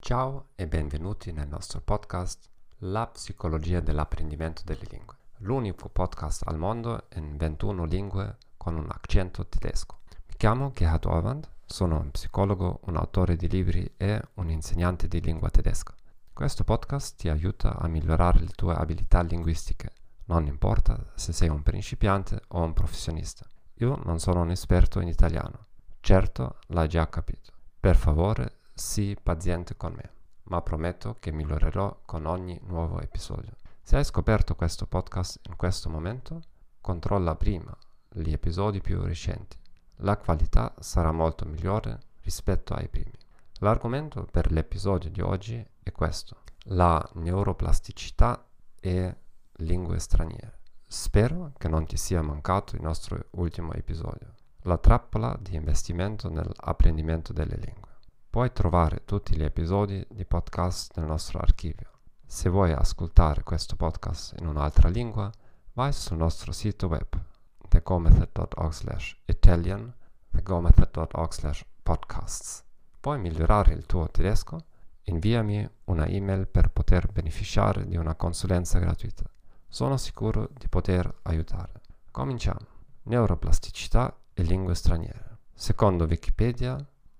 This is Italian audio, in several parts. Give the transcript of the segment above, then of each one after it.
Ciao e benvenuti nel nostro podcast La psicologia dell'apprendimento delle lingue, l'unico podcast al mondo in 21 lingue con un accento tedesco. Mi chiamo Gerhard Orwand, sono un psicologo, un autore di libri e un insegnante di lingua tedesca. Questo podcast ti aiuta a migliorare le tue abilità linguistiche, non importa se sei un principiante o un professionista. Io non sono un esperto in italiano, certo l'hai già capito. Per favore sii paziente con me, ma prometto che migliorerò con ogni nuovo episodio. Se hai scoperto questo podcast in questo momento, controlla prima gli episodi più recenti. La qualità sarà molto migliore rispetto ai primi. L'argomento per l'episodio di oggi è questo, la neuroplasticità e lingue straniere. Spero che non ti sia mancato il nostro ultimo episodio, la trappola di investimento nell'apprendimento delle lingue. Puoi trovare tutti gli episodi di podcast nel nostro archivio. Se vuoi ascoltare questo podcast in un'altra lingua, vai sul nostro sito web thegomethod.org slash italian thegomethod.org slash podcasts. Vuoi migliorare il tuo tedesco? Inviami una email per poter beneficiare di una consulenza gratuita. Sono sicuro di poter aiutare. Cominciamo. Neuroplasticità e lingue straniere. Secondo Wikipedia,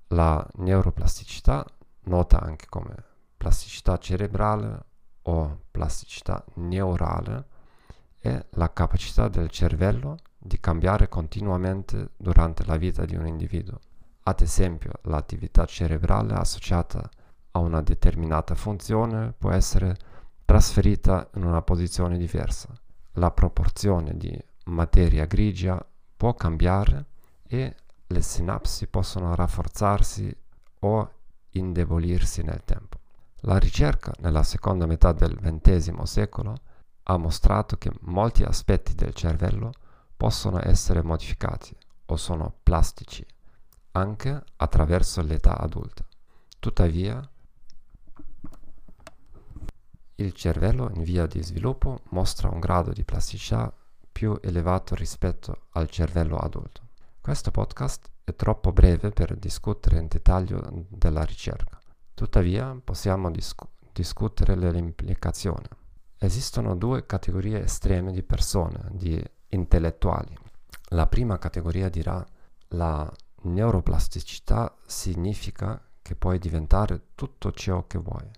la neuroplasticità, nota anche come plasticità cerebrale o plasticità neurale, è la capacità del cervello di cambiare continuamente durante la vita di un individuo. Ad esempio, l'attività cerebrale associata a una determinata funzione può essere trasferita in una posizione diversa. La proporzione di materia grigia può cambiare e le sinapsi possono rafforzarsi o indebolirsi nel tempo. La ricerca nella seconda metà del XX secolo ha mostrato che molti aspetti del cervello possono essere modificati o sono plastici anche attraverso l'età adulta. Tuttavia, il cervello in via di sviluppo mostra un grado di plasticità più elevato rispetto al cervello adulto. Questo podcast è troppo breve per discutere in dettaglio della ricerca, tuttavia possiamo discu- discutere le implicazioni. Esistono due categorie estreme di persone, di intellettuali. La prima categoria dirà la neuroplasticità significa che puoi diventare tutto ciò che vuoi.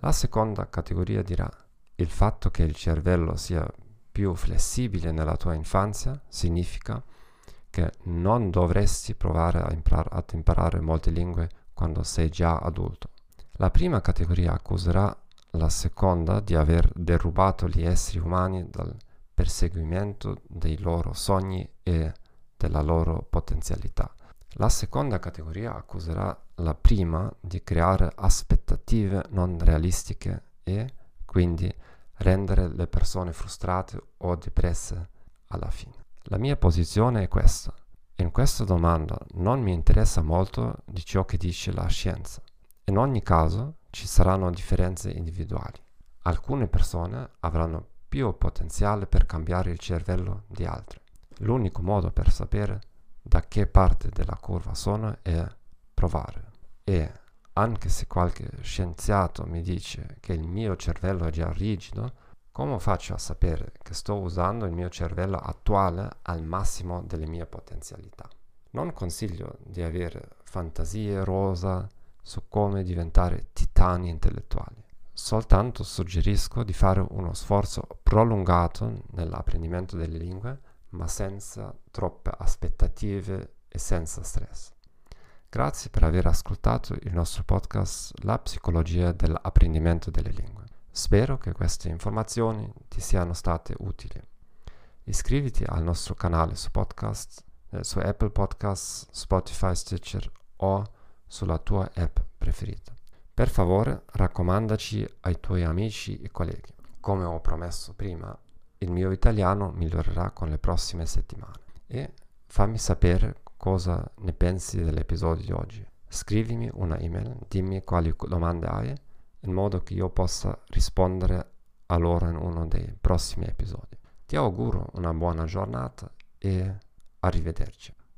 La seconda categoria dirà il fatto che il cervello sia più flessibile nella tua infanzia significa che non dovresti provare impar- ad imparare molte lingue quando sei già adulto. La prima categoria accuserà la seconda di aver derubato gli esseri umani dal perseguimento dei loro sogni e della loro potenzialità. La seconda categoria accuserà la prima di creare aspettative non realistiche e quindi rendere le persone frustrate o depresse alla fine. La mia posizione è questa. In questa domanda non mi interessa molto di ciò che dice la scienza. In ogni caso ci saranno differenze individuali. Alcune persone avranno più potenziale per cambiare il cervello di altre. L'unico modo per sapere da che parte della curva sono è provare. E anche se qualche scienziato mi dice che il mio cervello è già rigido, come faccio a sapere che sto usando il mio cervello attuale al massimo delle mie potenzialità? Non consiglio di avere fantasie rosa su come diventare titani intellettuali. Soltanto suggerisco di fare uno sforzo prolungato nell'apprendimento delle lingue, ma senza troppe aspettative e senza stress. Grazie per aver ascoltato il nostro podcast La psicologia dell'apprendimento delle lingue. Spero che queste informazioni ti siano state utili. Iscriviti al nostro canale su podcast, eh, su Apple Podcasts, Spotify, Stitcher o sulla tua app preferita. Per favore, raccomandaci ai tuoi amici e colleghi. Come ho promesso prima, il mio italiano migliorerà con le prossime settimane e fammi sapere cosa ne pensi dell'episodio di oggi. Scrivimi una email, dimmi quali domande hai, in modo che io possa rispondere a loro in uno dei prossimi episodi. Ti auguro una buona giornata e arrivederci.